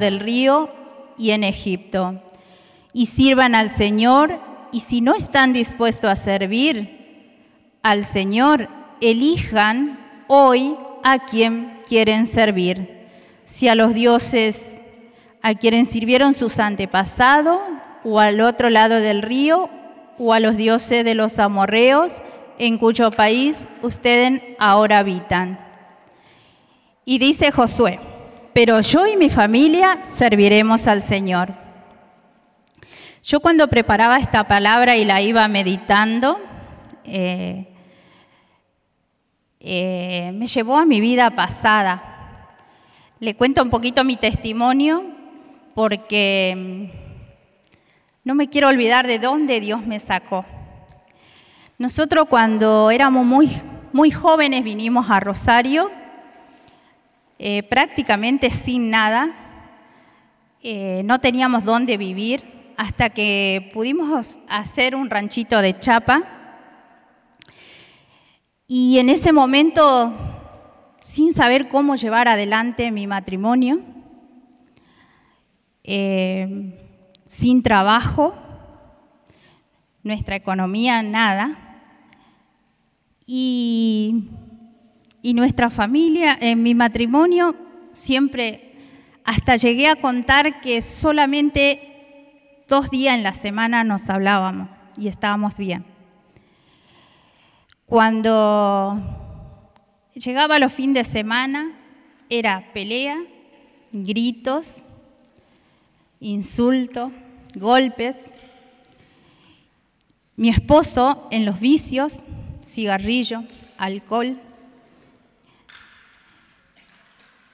del río y en Egipto. Y sirvan al Señor, y si no están dispuestos a servir al Señor, elijan hoy a quien quieren servir. Si a los dioses a quienes sirvieron sus antepasados, o al otro lado del río, o a los dioses de los amorreos, en cuyo país ustedes ahora habitan. Y dice Josué, pero yo y mi familia serviremos al Señor. Yo cuando preparaba esta palabra y la iba meditando, eh, eh, me llevó a mi vida pasada. Le cuento un poquito mi testimonio porque mm, no me quiero olvidar de dónde Dios me sacó. Nosotros cuando éramos muy, muy jóvenes vinimos a Rosario, eh, prácticamente sin nada, eh, no teníamos dónde vivir, hasta que pudimos hacer un ranchito de chapa. Y en ese momento, sin saber cómo llevar adelante mi matrimonio, eh, sin trabajo, nuestra economía nada, y, nuestra familia, en mi matrimonio, siempre, hasta llegué a contar que solamente dos días en la semana nos hablábamos y estábamos bien. Cuando llegaba los fines de semana, era pelea, gritos, insultos, golpes. Mi esposo en los vicios, cigarrillo, alcohol.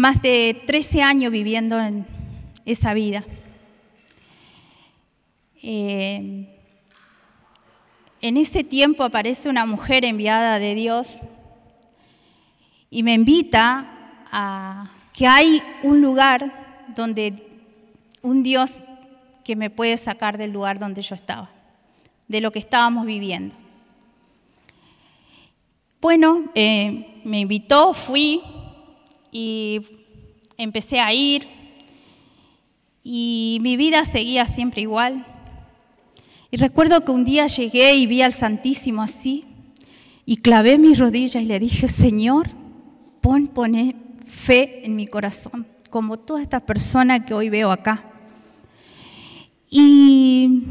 Más de 13 años viviendo en esa vida. Eh, en ese tiempo aparece una mujer enviada de Dios y me invita a que hay un lugar donde un Dios que me puede sacar del lugar donde yo estaba, de lo que estábamos viviendo. Bueno, eh, me invitó, fui y empecé a ir y mi vida seguía siempre igual. Y recuerdo que un día llegué y vi al Santísimo así y clavé mis rodillas y le dije, Señor, pon, pone fe en mi corazón, como toda esta persona que hoy veo acá. Y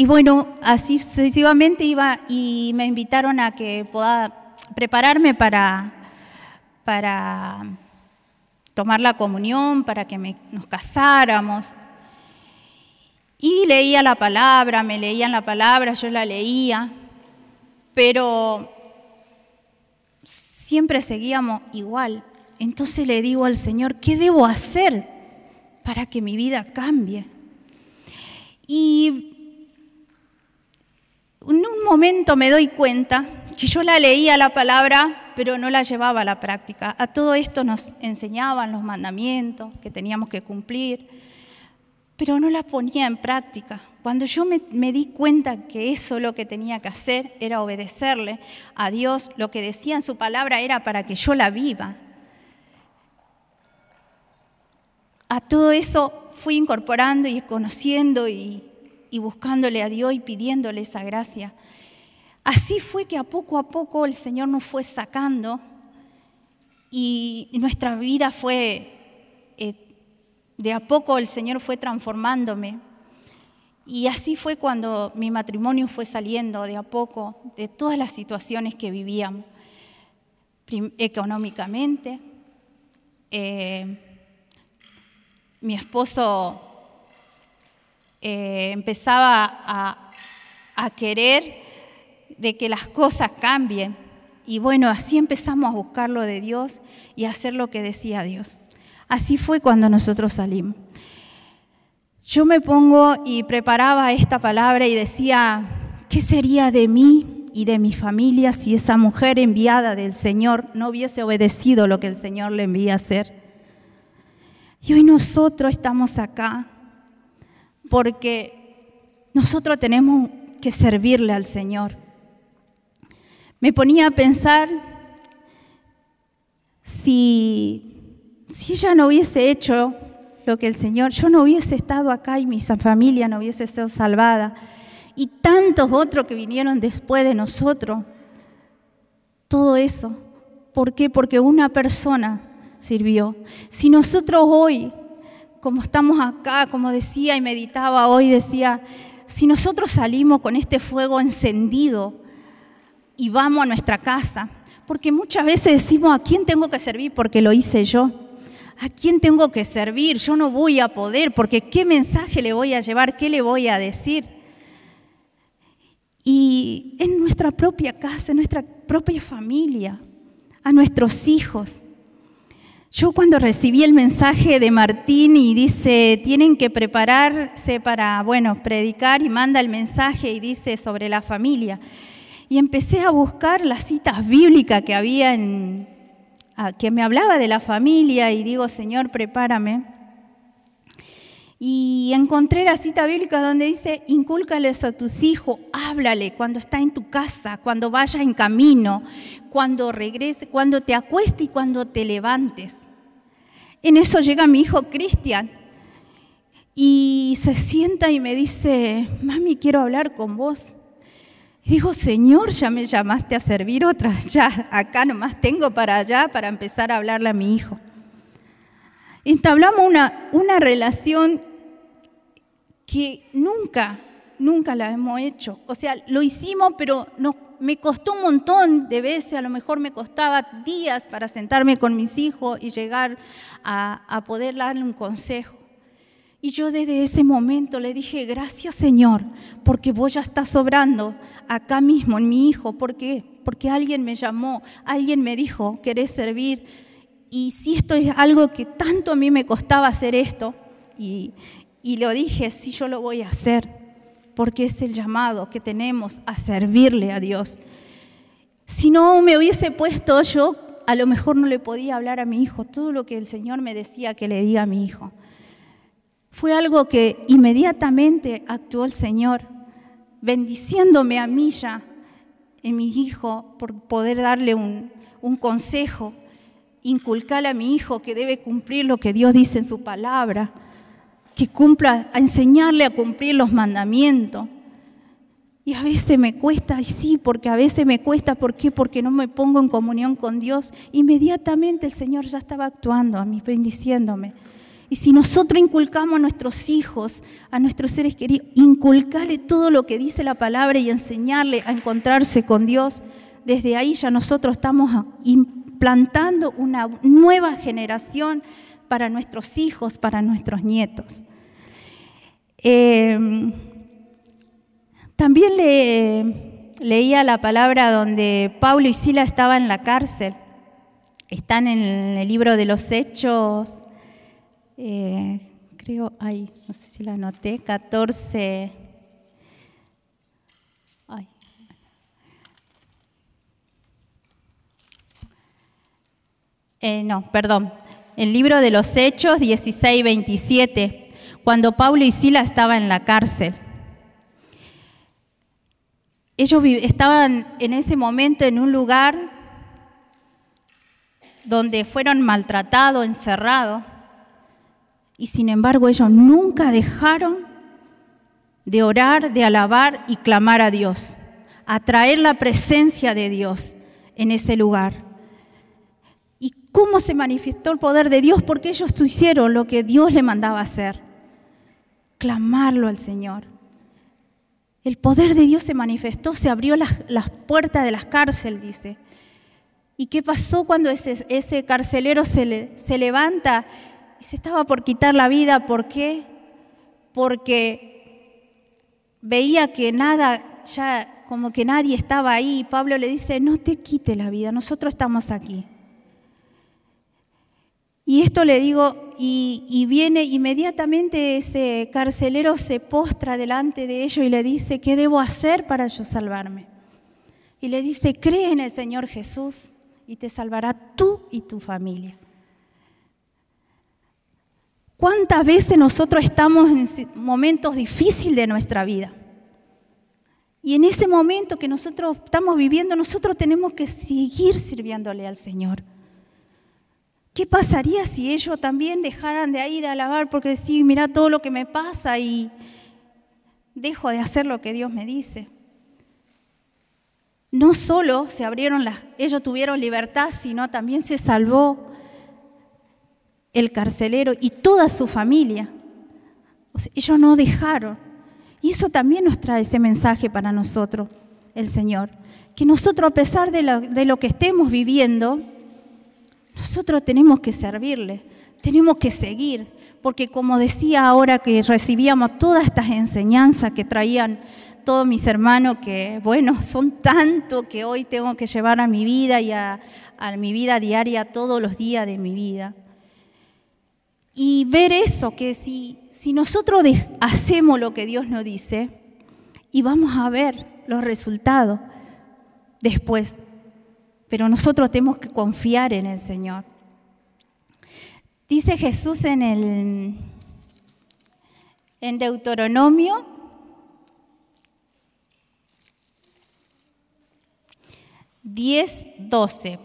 y bueno, así sucesivamente iba y me invitaron a que pueda prepararme para, para tomar la comunión, para que nos casáramos. Y leía la palabra, me leían la palabra, yo la leía, pero siempre seguíamos igual. Entonces le digo al Señor, ¿qué debo hacer para que mi vida cambie? Y en un momento me doy cuenta que yo la leía la palabra, pero no la llevaba a la práctica. A todo esto nos enseñaban los mandamientos que teníamos que cumplir, pero no la ponía en práctica. Cuando yo me, di cuenta que eso lo que tenía que hacer era obedecerle a Dios, lo que decía en su palabra era para que yo la viva. A todo eso fui incorporando y conociendo y buscándole a Dios y pidiéndole esa gracia. Así fue que a poco a poco el Señor nos fue sacando y nuestra vida fue, eh, de a poco el Señor fue transformándome. Y así fue cuando mi matrimonio fue saliendo de a poco de todas las situaciones que vivíamos, económicamente. Eh, mi esposo eh, empezaba a, a querer de que las cosas cambien. Y bueno, así empezamos a buscar lo de Dios y hacer lo que decía Dios. Así fue cuando nosotros salimos. Yo me pongo y preparaba esta palabra y decía, ¿qué sería de mí y de mi familia si esa mujer enviada del Señor no hubiese obedecido lo que el Señor le envía a hacer? Y hoy nosotros estamos acá porque nosotros tenemos que servirle al Señor. Me ponía a pensar si, si ella no hubiese hecho lo que el Señor, yo no hubiese estado acá y mi familia no hubiese sido salvada. Y tantos otros que vinieron después de nosotros. Todo eso. ¿Por qué? Porque una persona sirvió. Si nosotros hoy, como estamos acá, como decía y meditaba hoy, decía, si nosotros salimos con este fuego encendido y vamos a nuestra casa, porque muchas veces decimos, ¿a quién tengo que servir? Porque lo hice yo. ¿A quién tengo que servir? Yo no voy a poder, porque ¿qué mensaje le voy a llevar? ¿Qué le voy a decir? Y en nuestra propia casa, en nuestra propia familia, a nuestros hijos. Yo cuando recibí el mensaje de Martín y dice, tienen que prepararse para, bueno, predicar y manda el mensaje y dice sobre la familia. Y empecé a buscar las citas bíblicas que había en, que me hablaba de la familia y digo, Señor, prepárame. Y encontré la cita bíblica donde dice, incúlcales a tus hijos, háblale cuando está en tu casa, cuando vaya en camino, cuando regrese, cuando te acueste y cuando te levantes. En eso llega mi hijo Cristian y se sienta y me dice, mami, quiero hablar con vos. Dijo, Señor, ya me llamaste a servir otra, ya acá nomás tengo para allá para empezar a hablarle a mi hijo. Entablamos una, una relación que nunca, nunca la hemos hecho. O sea, lo hicimos, pero no, me costó un montón de veces, a lo mejor me costaba días para sentarme con mis hijos y llegar a, a poder darle un consejo. Y yo desde ese momento le dije, gracias Señor, porque vos ya estás sobrando acá mismo en mi hijo. ¿Por qué? Porque alguien me llamó, alguien me dijo, querés servir. Y si esto es algo que tanto a mí me costaba hacer esto, y, y lo dije, sí, yo lo voy a hacer, porque es el llamado que tenemos a servirle a Dios. Si no me hubiese puesto yo, a lo mejor no le podía hablar a mi hijo todo lo que el Señor me decía que le diga a mi hijo. Fue algo que inmediatamente actuó el Señor, bendiciéndome a mí ya, en mi hijo, por poder darle un, consejo, inculcarle a mi hijo que debe cumplir lo que Dios dice en su palabra, que cumpla, enseñarle a cumplir los mandamientos. Y a veces me cuesta, y sí, porque a veces me cuesta, ¿por qué? Porque no me pongo en comunión con Dios. Inmediatamente el Señor ya estaba actuando a mí, bendiciéndome. Y si nosotros inculcamos a nuestros hijos, a nuestros seres queridos, inculcarle todo lo que dice la palabra y enseñarle a encontrarse con Dios, desde ahí ya nosotros estamos implantando una nueva generación para nuestros hijos, para nuestros nietos. Em, también le, leía la palabra donde Pablo y Sila estaban en la cárcel. Están en el libro de los Hechos eh, creo, ay, no sé si la anoté, 14. Eh, no, perdón. El libro de los Hechos 16, 27, cuando Pablo y Sila estaban en la cárcel. Ellos estaban en ese momento en un lugar donde fueron maltratados, encerrados. Y sin embargo ellos nunca dejaron de orar, de alabar y clamar a Dios, atraer la presencia de Dios en ese lugar. ¿Y cómo se manifestó el poder de Dios? Porque ellos hicieron lo que Dios le mandaba hacer, clamarlo al Señor. El poder de Dios se manifestó, se abrió las, puertas de las cárceles, dice. ¿Y qué pasó cuando ese, ese carcelero se, se levanta y se estaba por quitar la vida. ¿Por qué? Porque veía que nada, ya como que nadie estaba ahí. Pablo le dice, no te quite la vida, nosotros estamos aquí. Y esto le digo, y, y, viene inmediatamente ese carcelero se postra delante de ellos y le dice, ¿qué debo hacer para yo salvarme? Y le dice, cree en el Señor Jesús y te salvará tú y tu familia. ¿Cuántas veces nosotros estamos en momentos difíciles de nuestra vida? Y en ese momento que nosotros estamos viviendo, nosotros tenemos que seguir sirviéndole al Señor. ¿qué pasaría si ellos también dejaran de ahí de alabar? Porque sí, mira todo lo que me pasa y dejo de hacer lo que Dios me dice. No solo se abrieron las, ellos tuvieron libertad, sino también se salvó el carcelero y toda su familia. ellos no dejaron. Y eso también nos trae ese mensaje para nosotros, el Señor. Que nosotros, a pesar de lo, de lo que estemos viviendo, nosotros tenemos que servirle, tenemos que seguir. Porque como decía ahora que recibíamos todas estas enseñanzas que traían todos mis hermanos, que bueno, son tanto que hoy tengo que llevar a mi vida y a, a mi vida diaria todos los días de mi vida y ver eso, que si, si nosotros hacemos lo que Dios nos dice, y vamos a ver los resultados después, pero nosotros tenemos que confiar en el Señor. Dice Jesús en el en Deuteronomio diez, doce.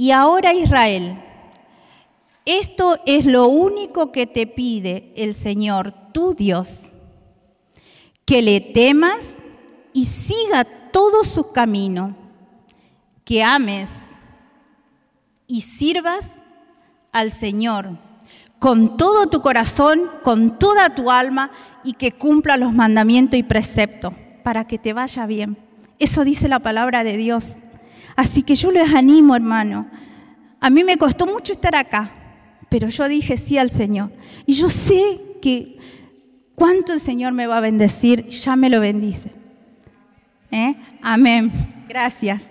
Y ahora Israel, esto es lo único que te pide el Señor, tu Dios, que le temas y siga todo su camino, que ames y sirvas al Señor con todo tu corazón, con toda tu alma y que cumpla los mandamientos y preceptos para que te vaya bien. Eso dice la palabra de Dios. Así que yo les animo, hermano. A mí me costó mucho estar acá, pero yo dije sí al Señor. Y yo sé que cuánto el Señor me va a bendecir, ya me lo bendice. ¿Eh? Amén. Gracias.